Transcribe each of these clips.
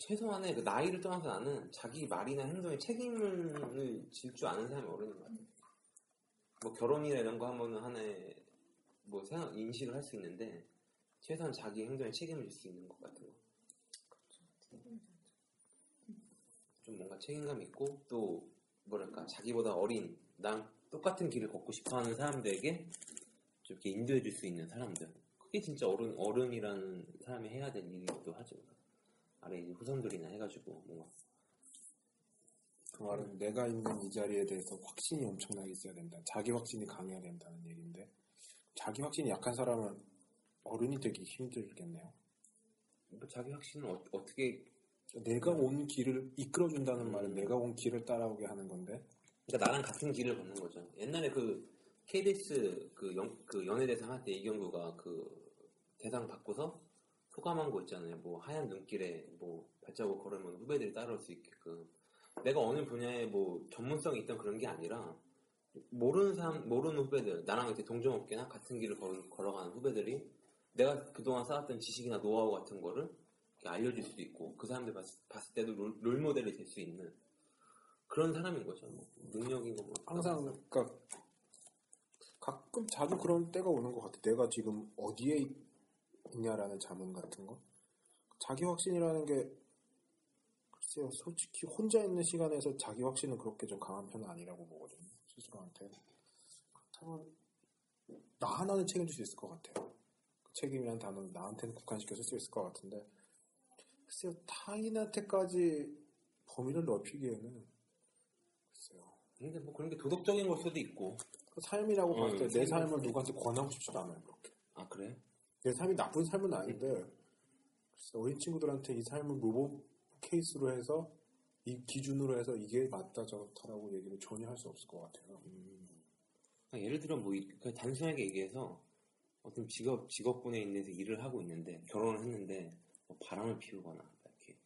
최소한의 그 나이를 떠나서 나는 자기 말이나 행동에 책임을 질 줄 아는 사람이 어른인 것 같아요. 뭐 결혼이나 이런 거 하면은 하나의 뭐 생각 인식을 할 수 있는데 최소한 자기 행동에 책임을 질 수 있는 것 같은 거. 좀 뭔가 책임감 있고 또 뭐랄까 자기보다 어린 랑 똑같은 길을 걷고 싶어하는 사람들에게 좀 이렇게 인도해 줄 수 있는 사람들. 그게 진짜 어른 어른이라는 사람이 해야 될 일이기도 하죠. 아래 후손들이나 해가지고 뭔가 그 말은 내가 있는 이 자리에 대해서 확신이 엄청나게 있어야 된다. 자기 확신이 강해야 된다는 얘기인데 자기 확신이 약한 사람은 어른이 되기 힘들겠네요. 뭐 자기 확신은 어, 어떻게 내가 온 길을 이끌어준다는 말은 내가 온 길을 따라오게 하는 건데 그러니까 나랑 같은 길을 걷는 거죠. 옛날에 그 KBS 그, 연, 그 연예대상 할 때 이경규가 그 대상 받고서 소감한 거 있잖아요. 뭐 하얀 눈길에 뭐 발자국 걸으면 후배들이 따라올 수 있게끔. 내가 어느 분야에 뭐 전문성이 있던 그런 게 아니라 모르는 사람, 모르는 후배들, 나랑 이렇게 동종업계나 같은 길을 걸, 걸어가는 후배들이 내가 그동안 쌓았던 지식이나 노하우 같은 거를 알려줄 수도 있고 그 사람들 봤, 봤을 때도 롤, 롤 모델이 될 수 있는 그런 사람인 거죠. 뭐 능력인 거 뭐. 항상 그러니까 가끔 자주 그런 때가 오는 것 같아. 내가 지금 어디에 있냐라는 자문 같은 거. 자기 확신이라는 게 글쎄요, 솔직히 혼자 있는 시간에서 자기 확신은 그렇게 좀 강한 편은 아니라고 보거든요. 스스로한테. 그렇다면 나 하나는 책임질 수 있을 것 같아요. 그 책임이라는 단어는 나한테는 국한시켜 쓸수 있을 것 같은데 글쎄요, 타인한테까지 범위를 넓히기에는 글쎄요. 근데 뭐 그런 게 도덕적인 걸 수도 있고. 그 삶이라고 음, 봤을 때내 삶이 삶을 누구한테 권하고 싶지도 않아요. 그렇게. 아 그래? 내 삶이 나쁜 삶은 아닌데 어린 친구들한테 이 삶을 로봇 케이스로 해서 이 기준으로 해서 이게 맞다 저렇다라고 얘기를 전혀 할 수 없을 것 같아요. 그러니까 예를 들어 뭐 이- 그냥 단순하게 얘기해서 어떤 직업 직업군에 있는데 일을 하고 있는데 결혼을 했는데 뭐 바람을 피우거나 이렇게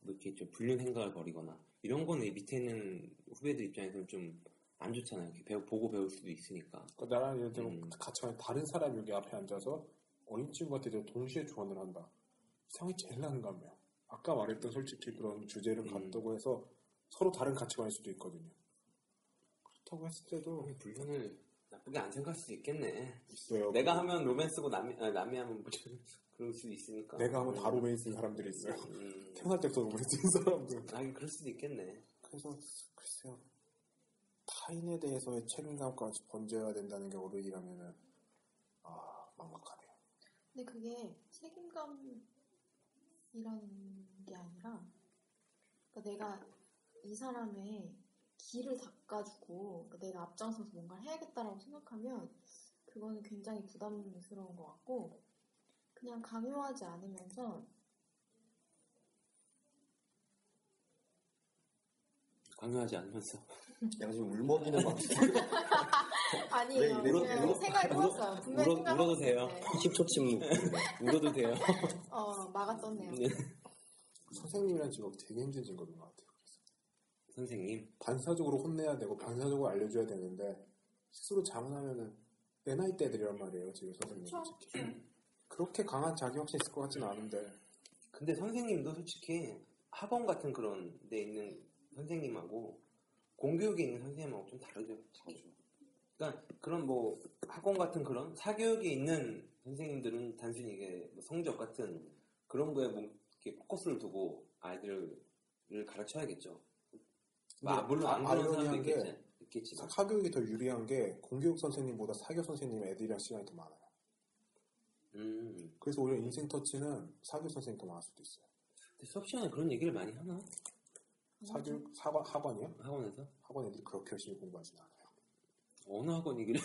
뭐 이렇게 좀 불륜 행각을 벌이거나 이런 거는 이 밑에 있는 후배들 입장에서는 좀 안 좋잖아요. 이렇게 배우, 보고 배울 수도 있으니까. 그러니까 나랑 예를 들어 음. 같이 다른 사람이 여기 앞에 앉아서 어린 친구한테 저 동시에 조언을 한다. 세상이 제일 감이야. 아까 말했던 솔직히 그런 주제를 음. 갖다고 해서 서로 다른 가치관일 수도 있거든요. 그렇다고 했을 때도 불륜을 나쁘게 안 생각할 수도 있겠네. 있어요. 내가 하면 로맨스고 남이 아, 남이 하면 뭐좀 그럴 수도 있으니까. 내가 하면 다 로맨스인 사람들이 있어요. 음, 태어날 때부터 로맨스인 사람들. 하긴 그럴 수도 있겠네. 그래서 글쎄요 타인에 대해서의 책임감까지 번져야 된다는 게 어른이라면은 아 막막하네요. 근데 그게 책임감이라는 게 아니라 그러니까 내가 이 사람의 길을 닦아주고 그러니까 내가 앞장서서 뭔가를 해야겠다라고 생각하면 그거는 굉장히 부담스러운 것 같고 그냥 강요하지 않으면서 강요하지 않으면서. 내가 지금 울먹이는 것 같아. 아니에요. 네, 울어- 그냥 울어- 생각해 봤어요. 분명히 울어- 울어도 돼요. 봤는데. 10초 침묵. 울어도 돼요. 어 막았었네요. 네. 선생님이라는 직업이 되게 힘든 직업인 것 같아요. 선생님. 반사적으로 혼내야 되고 반사적으로 알려줘야 되는데 스스로 자문하면은 내 나이 때들이란 말이에요. 지금 선생님. 솔직히 그렇게 강한 자기 확신 있을 것 같지는 않은데 근데 선생님도 솔직히 학원 같은 그런 데 있는 선생님하고 공교육에 있는 선생님하고 좀 다르죠. 그러니까 그런 뭐 학원 같은 그런 사교육에 있는 선생님들은 단순히 이게 뭐 성적 같은 그런 거에 뭐 이렇게 포커스를 두고 아이들을 가르쳐야겠죠. 아, 물론 안 그런 사람도 있겠지. 있겠지만. 사교육이 더 유리한 게 공교육 선생님보다 사교 선생님 애들이랑 시간이 더 많아요. 음. 그래서 오히려 인생 터치는 사교 선생님 더 많을 수도 있어요. 수업 시간에 그런 얘기를 많이 하나? 사교 학원 학원이요? 학원에서? 학원 애들이 그렇게 열심히 공부하진 않아요. 어느 학원 얘기를?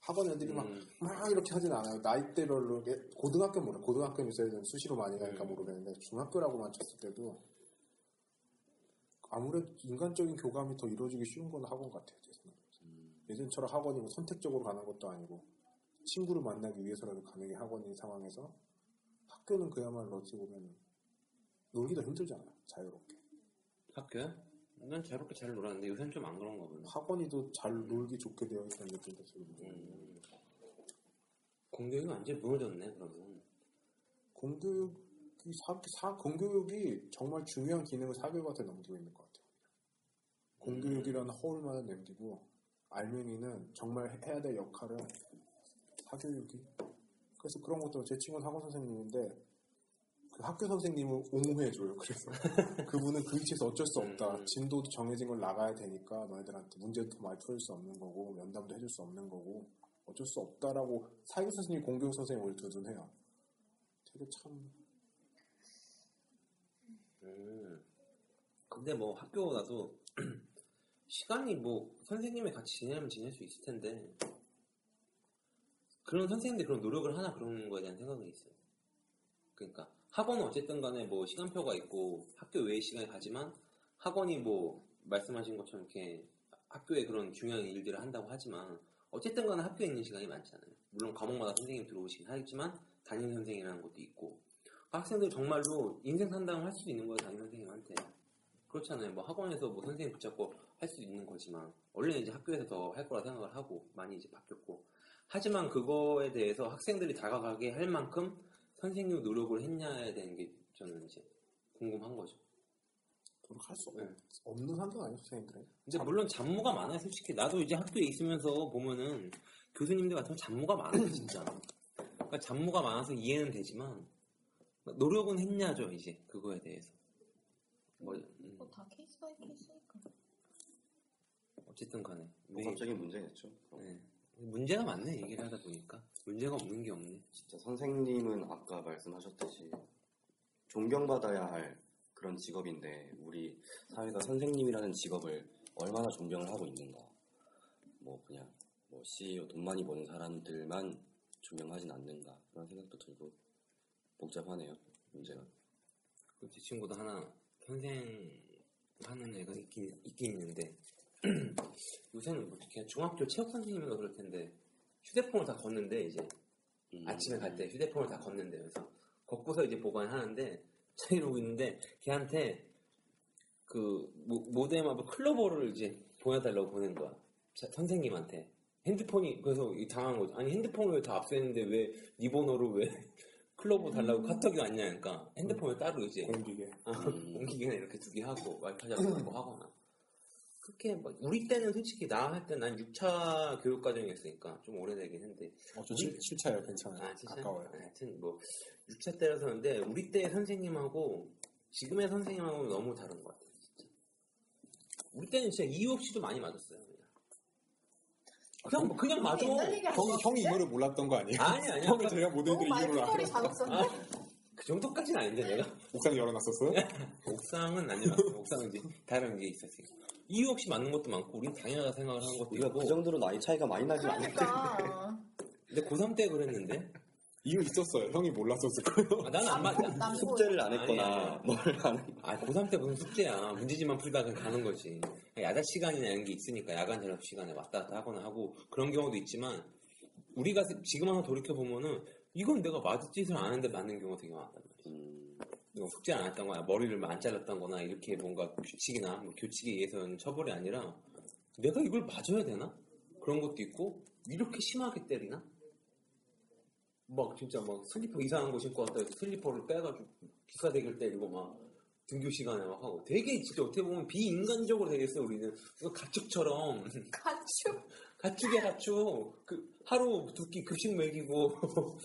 학원 애들이 막, 음. 막 이렇게 하진 않아요. 나이대별로 고등학교 모르 고등학교 요새는 수시로 많이 가니까 음. 모르겠는데 중학교라고만 쳤을 때도 아무래도 인간적인 교감이 더 이루어지기 쉬운 건 학원 같아요. 제 생각에. 음. 예전처럼 학원이 뭐 선택적으로 가는 것도 아니고 친구를 만나기 위해서라도 가는 게 학원인 상황에서 학교는 그야말로 어찌 보면 놀기도 힘들잖아요. 자유롭게. 학교야? 난 자유롭게 잘 놀았는데 요새는 좀 안 그런가 보네. 학원이도 잘 놀기 좋게 되어 있다는 느낌도 들고 음. 공교육이 완전히 무너졌네, 그러면. 공교육이 사, 사- 공교육이 정말 중요한 기능을 사교육한테 넘기고 있는 것 같아요. 공교육이라는 허울만을 남기고 알맹이는 정말 해야 될 역할을 사교육이 그래서 그런 것도 제 친구는 학원 선생님인데 그 학교 선생님을 옹호해줘요. 그래서 그분은 그 위치에서 어쩔 수 없다. 음. 진도도 정해진 걸 나가야 되니까 너희들한테 문제도 더 많이 풀릴 수 없는 거고 면담도 해줄 수 없는 거고 어쩔 수 없다라고 사교 선생님, 공교육 선생님을 두둔해요. 되게 참 음. 근데 뭐 학교 나도 시간이 뭐 선생님이 같이 지내면 지낼 수 있을 텐데 그런 선생님들 그런 노력을 하나 그런 거에 대한 생각이 있어요. 그러니까 학원은 어쨌든 간에 뭐 시간표가 있고 학교 외의 시간에 가지만 학원이 뭐 말씀하신 것처럼 이렇게 학교에 그런 중요한 일들을 한다고 하지만 어쨌든 간에 학교에 있는 시간이 많잖아요. 물론 과목마다 선생님 들어오시긴 하겠지만 담임 선생이라는 것도 있고 학생들 정말로 인생 상담을 할수 있는 거예요 담임 선생님한테 그렇잖아요 뭐 학원에서 뭐 선생님 붙잡고 할수 있는 거지만 원래는 이제 학교에서 더 할 거라 생각을 하고 많이 이제 바뀌었고 하지만 그거에 대해서 학생들이 다가가게 할 만큼 선생님이 노력을 했냐에 대한 게 저는 이제 궁금한 거죠 노력할 수 없, 네. 없는 환경 아니에요, 선생님들은? 근데 물론 잡무가 많아요 솔직히 나도 이제 학교에 있으면서 보면은 교수님들 같은 잡무가 많아요 진짜 그러니까 잡무가 많아서 이해는 되지만 노력은 했냐죠 이제 그거에 대해서 뭐 음, 뭐다 case by case니까. 어쨌든 간에 왜- 복합적인 문제겠죠. 네. 문제가 많네 얘기를 하다 보니까 문제가 없는 게 없네 진짜 선생님은 아까 말씀하셨듯이 존경받아야 할 그런 직업인데 우리 사회가 선생님이라는 직업을 얼마나 존경을 하고 있는가. 뭐 그냥 뭐 CEO 돈 많이 버는 사람들만 존경하진 않는가 그런 생각도 들고 복잡하네요 문제가. 그제 친구도 하나 선생 하는 애가 있긴, 있긴 있는데 요새는 뭐 그냥 중학교 체육 선생님인가 그럴 텐데 휴대폰을 다 걷는데 이제. 음. 아침에 갈 때 휴대폰을 다 걷는데 그래서 걷고서 이제 보관하는데 이러고 있는데 걔한테 그 모- 모뎀 앞에 클로버를 이제 보내달라고 보낸 거야. 자- 선생님한테. 핸드폰이 그래서 이 당한 거죠 아니 핸드폰을 다 압수했는데 왜 네 번호로 왜 클로버 달라고 카톡이 왔냐 그러니까. 핸드폰을 따로 이제 공기계. 음. 옮기기는 이렇게 두 개 하고 와이파이 잡고 하거나 그렇게 뭐 우리 때는 솔직히 나 할 때 난 6차 교육 과정이었으니까 좀 오래되긴 했는데 어, 저 7, 차요 괜찮아요. 아, 진짜? 가까워요. 하여튼 뭐 6차 때라서는데 우리 때 선생님하고 지금의 선생님하고 너무 다른 것 같아요. 진짜. 우리 때는 진짜 이유 없이도 많이 맞았어요. 그냥 그냥, 뭐 그냥 맞아. 얘기 형이, 형이 이 노래 몰랐던 거 아니에요? 아니 아니야. 형을 제가 너무 모델들 이유를 알아. 잘했었네. 그 정도까지는 아닌데 내가 옥상 열어놨었어요? 옥상은 아니었어. 옥상은 이제 다른 게 있었어요. 이유 없이 맞는 것도 많고 우린 당연하다 생각을 하는 것도 우리가 있고 그 정도로 나이 차이가 많이 나지 않는데 그러니까. 근데 고3 때 그랬는데 이유 있었어요. 형이 몰랐었을 거예요. 아, 나는 안 맞아. 숙제를 안 했거나. 뭘 안. 아, 고3 때 무슨 숙제야. 문제집만 풀다가 가는 거지. 야자 시간이나 이런 게 있으니까 야간 저녁 시간에 왔다 갔다 하거나 하고 그런 경우도 있지만 우리가 지금 와서 돌이켜 보면은 이건 내가 맞을 짓을 안 하는데 맞는 경우가 되게 많단 말이야. 음, 숙제 안 했던 거나 머리를 안 잘랐던 거나 이렇게 뭔가 규칙이나 뭐 교칙에 의해서는 처벌이 아니라 내가 이걸 맞아야 되나? 그런 것도 있고 이렇게 심하게 때리나? 막 진짜 막 슬리퍼 이상한 거 신고 왔다 해서 슬리퍼를 빼가지고 기사대기를 때리고 막 등교 시간에 막 하고 되게 진짜 어떻게 보면 비인간적으로 되겠어 우리는 가축처럼 가축. 가축이야 가축 그 하루 두 끼 급식 먹이고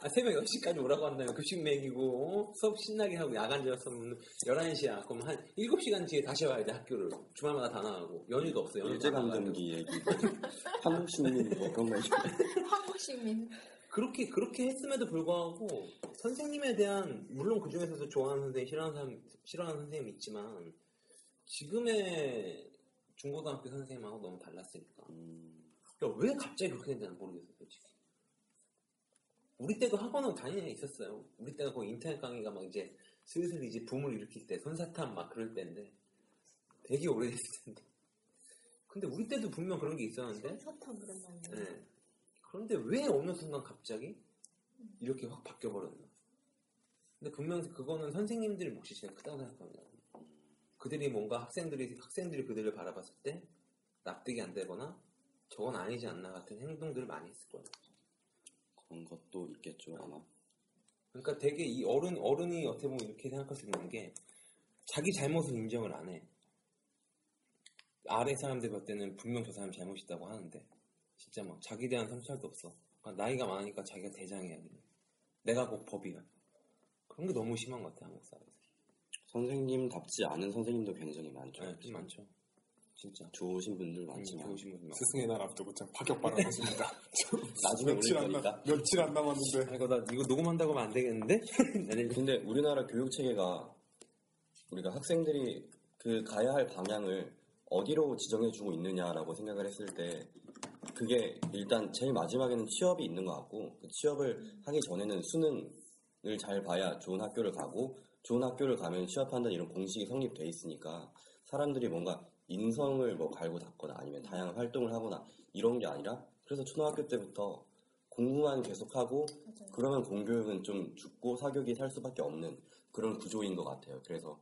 아, 새벽 10시까지 오라고 한다면 급식 먹이고 어? 수업 신나게 하고 야간 저녁하면 11시야 그럼 한 7시간 뒤에 다시 와야 돼 학교를 주말마다 다 나가고 연휴도 없어요. 일제감정기 얘기, 한국 식민 뭐 그런 거. 한국 시민. 그렇게 그렇게 했음에도 불구하고 선생님에 대한 물론 그 중에서도 좋아하는 선생님, 싫어하는 사람, 싫어하는 선생님이 있지만 지금의 중고등학교 선생님하고 너무 달랐으니까. 음, 그러니까 왜 갑자기 그렇게 됐는지 모르겠어요, 솔직히. 우리 때도 학원은 당연히 있었어요. 우리 때가 거의 인터넷 강의가 막 이제 슬슬 이제 붐을 일으킬 때, 손사탐 막 그럴 때인데 되게 오래됐을 텐데. 근데 우리 때도 분명 그런 게 있었는데 사탕 이런 말이야. 네. 그런데 왜 어느 순간 갑자기 이렇게 확 바뀌어 버렸나? 근데 분명 그거는 선생님들의 몫이 제일 크다고 생각합니다. 그들이 뭔가 학생들이, 학생들이 그들을 바라봤을 때 납득이 안 되거나 저건 아니지 않나 같은 행동들을 많이 했을 거예요. 그런 것도 있겠죠 아마. 그러니까 되게 이 어른, 어른이 어떻게 보면 이렇게 생각할 수 있는 게 자기 잘못을 인정을 안 해. 아래 사람들 볼 때는 분명 저 사람 잘못이다고 하는데 진짜 막 자기에 대한 성찰도 없어. 그러니까 나이가 많으니까 자기가 대장이야. 그냥. 내가 꼭 법이야. 그런 게 너무 심한 것 같아 한국 사회에서. 선생님답지 않은 선생님도 굉장히 많죠. 네, 좀 많죠. 진짜. 좋으신 분들 음, 많지만 좋으신 분들. 스승의 날 앞두고 참 파격 발언했습니다. 나중에 며칠 남, 거니까. 며칠 안 남았는데 아, 이거 나 이거 녹음한다고 하면 안 되겠는데? 아니, 근데 우리나라 교육 체계가 우리가 학생들이 그 가야 할 방향을 어디로 지정해 주고 있느냐라고 생각을 했을 때 그게 일단 제일 마지막에는 취업이 있는 것 같고 그 취업을 하기 전에는 수능을 잘 봐야 좋은 학교를 가고 좋은 학교를 가면 취업한다는 이런 공식이 성립돼 있으니까 사람들이 뭔가 인성을 뭐 갈고 닦거나 아니면 다양한 활동을 하거나 이런 게 아니라 그래서 초등학교 때부터 공부만 계속하고 맞아요. 그러면 공교육은 좀 죽고 사교육이 살 수밖에 없는 그런 구조인 것 같아요. 그래서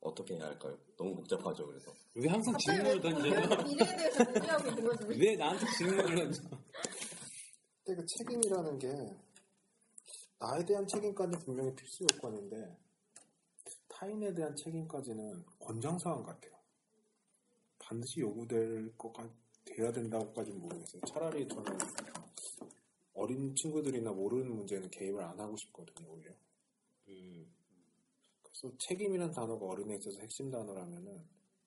어떻게 해야 할까요? 너무 복잡하죠. 그래서 왜 항상 질문을 던져? 미래에 대해서 고민하고 있는 거지. 왜 나한테 질문을 던져? 근데 그 책임이라는 게 나에 대한 책임까지는 분명히 필수 요건인데 타인에 대한 책임까지는 권장사항 같아요. 반드시 요구될 것까 돼야 된다고까지는 모르겠어요. 차라리 저는 어린 친구들이나 모르는 문제는 개입을 안 하고 싶거든요. 오히려. 음, 그래서 책임이라는 단어가 어른에 있어서 핵심 단어라면은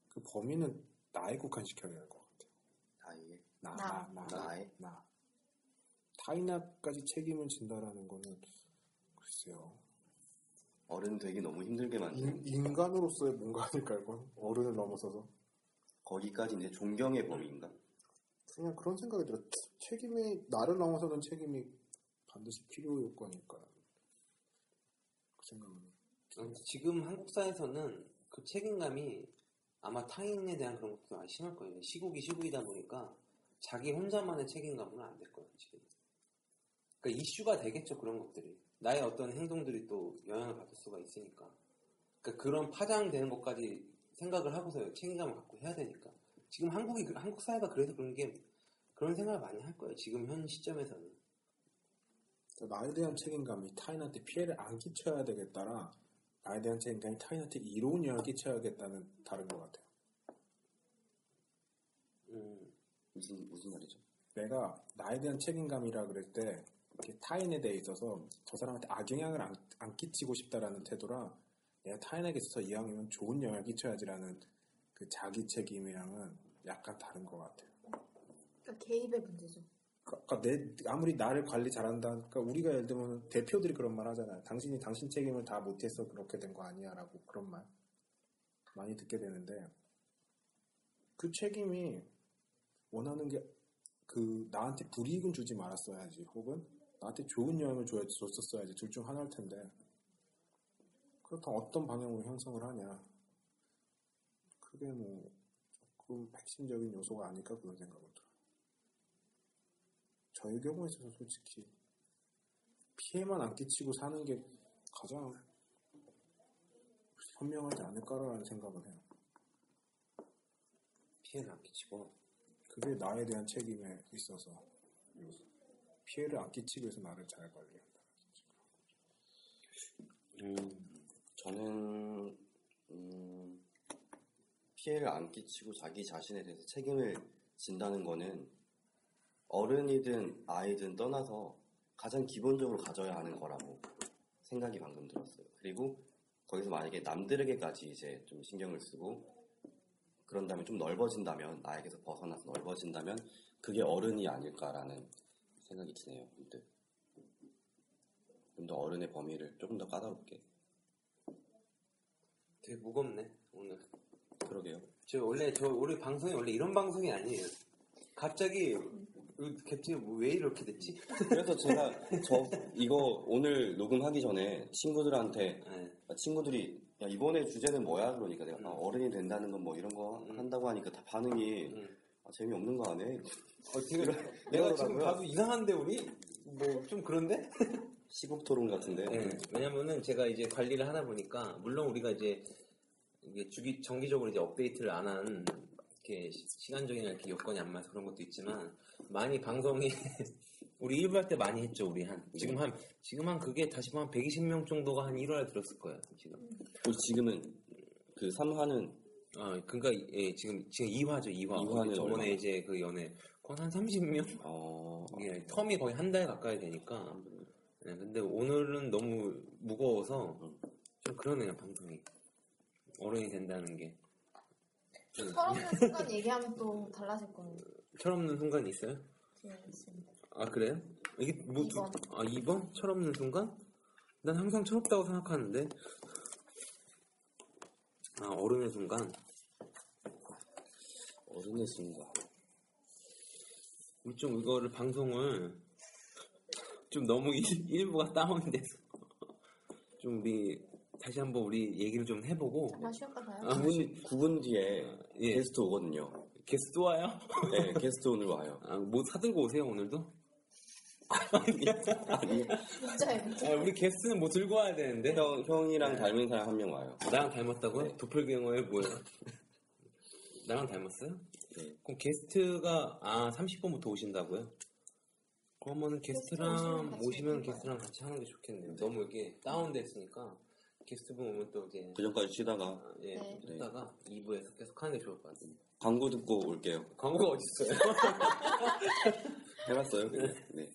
그 범위는 나에 국한시켜야 될 것 같아요. 나에게 나, 나. 나, 나, 나 에? 나. 타인에까지 책임을 진다라는 거는 글쎄요. 어른 되기 너무 힘들게 만드는 인, 인간으로서의 뭔가 아닐까요? 그건? 어른을 넘어서서 거기까지 이제 존경의 범위인가? 그냥 그런 생각이 들어요. 책임이 나를 넘어서는 책임이 반드시 필요 요건일까? 그 생각은 지금 한국 사회에서는 그 책임감이 아마 타인에 대한 그런 것도 많이 심할 거예요. 시국이 시국이다 보니까 자기 혼자만의 책임감은 안 될 거예요, 지금. 그러니까 이슈가 되겠죠, 그런 것들이. 나의 어떤 행동들이 또 영향을 받을 수가 있으니까. 그러니까 그런 파장되는 것까지 생각을 하고서 책임감을 갖고 해야 되니까. 지금 한국이, 그- 한국 사회가 그래서 그런 게, 그런 생각을 많이 할 거예요, 지금 현 시점에서는. 나에 대한 책임감이 타인한테 피해를 안 끼쳐야 되겠다라 나에 대한 책임감이 타인한테 이로운 영향을 끼쳐야겠다는 다른 것 같아요. 음, 무슨 무슨 말이죠? 내가 나에 대한 책임감이라 그럴 때 타인에 대해 있어서 저 사람한테 악영향을 안, 안 끼치고 싶다라는 태도랑 내가 타인에게 있어서 이왕이면 좋은 영향을 끼쳐야지라는 그 자기 책임이랑은 약간 다른 것 같아요. 그러니까 개입의 문제죠. 그러니까 내 아무리 나를 관리 잘한다. 그러니까 우리가 예를 들면 대표들이 그런 말 하잖아요. 당신이 당신 책임을 다 못해서 그렇게 된 거 아니야라고 그런 말 많이 듣게 되는데 그 책임이 원하는 게 그 나한테 불이익은 주지 말았어야지 혹은 나한테 좋은 영향을 줘야 줬었어야지 둘 중 하나일 텐데 그렇다면 어떤 방향으로 형성을 하냐 그게 뭐 조금 핵심적인 요소가 아닐까 그런 생각을 들어요. 저의 경우에 있어서 솔직히 피해만 안 끼치고 사는 게 가장 현명하지 않을까라는 생각을 해요. 피해를 안 끼치고. 그게 나에 대한 책임에 있어서. 피해를 안 끼치기 위해서 나를 잘 관리한다. 음, 저는 음, 피해를 안 끼치고 자기 자신에 대해서 책임을 진다는 거는 어른이든 아이든 떠나서 가장 기본적으로 가져야 하는 거라고 생각이 방금 들었어요. 그리고 거기서 만약에 남들에게까지 이제 좀 신경을 쓰고 그런 다음에 좀 넓어진다면 나에게서 벗어나서 넓어진다면 그게 어른이 아닐까라는 생각이 드네요. 문득. 좀더 어른의 범위를 조금 더 까다롭게. 되게 무겁네 오늘. 그러게요. 저 원래 저 우리 방송이 원래 이런 방송이 아니에요. 갑자기 그 갑자기 뭐왜 이렇게 됐지? 그래서 제가 저 이거 오늘 녹음하기 전에 친구들한테 네. 친구들이 야 이번에 주제는 뭐야 그러니까 내가 아, 어른이 된다는 건 뭐 이런 거 음. 한다고 하니까 다 반응이 음. 아, 재미없는 거안 해. 어, 되게 내가 지금. 봐도 이상한데 우리 뭐 좀 그런데? 시국 토론 같은데. 네. 왜냐면은 제가 이제 관리를 하다 보니까 물론 우리가 이제 이게 주기 정기적으로 이제 업데이트를 안 한 이렇게 시- 시간적인 이렇게 여건이 안 맞아서 그런 것도 있지만 많이 방송이 우리 일부 할 때 많이 했죠 우리 한. 지금 한 지금 한 그게 다시 보면 한 120명 정도가 한 1화를 들었을 거예요 지금. 그리고 지금은 그 3화는? 아 그러니까 예, 지금 지금 2화죠 2화. 이화는 저번에 얼마? 이제 그 연애. 거의 한 30명? 어, 예, 텀이 거의 한 달 가까이 되니까 예, 근데 오늘은 너무 무거워서 좀 그러네요 방송이 어른이 된다는 게 철없는 순간 얘기하면 또 달라질 거예요. 철없는 순간이 있어요? 네, 있습니다. 아 그래요? 이게 뭐 두- 이번. 아 2번? 철없는 순간? 난 항상 철없다고 생각하는데 아 어른의 순간 어른의 순간. 우리 좀 이거를 방송을 좀 너무 일, 일부가 다운돼서 좀 우리 다시 한번 우리 얘기를 좀 해보고 잠깐 쉬었다 가요. 아, 9분, 9분 뒤에 예. 게스트 오거든요. 게스트 와요? 네, 게스트 오늘 와요. 아, 뭐 사들고 오세요 오늘도? 아니, 진짜예요. 아, 우리 게스트는 뭐 들고 와야 되는데 형, 형이랑 닮은 사람 한 명 와요. 나랑 닮았다고요? 도플갱어에 뭐예요? 나랑 닮았어요? 네. 그럼 게스트가 아 30분부터 오신다고요? 그러면은 게스트랑 오시면 같이 오시면 해봐요. 게스트랑 같이 하는 게 좋겠네요. 너무 이렇게 다운됐으니까 게스트분 오면 또 이제 그 전까지 쉬다가 아, 예, 네. 쉬다가 2부에서 계속 하는 게 좋을 것 같아요. 광고 듣고 올게요. 광고가 어디 있어요? 해봤어요? 네.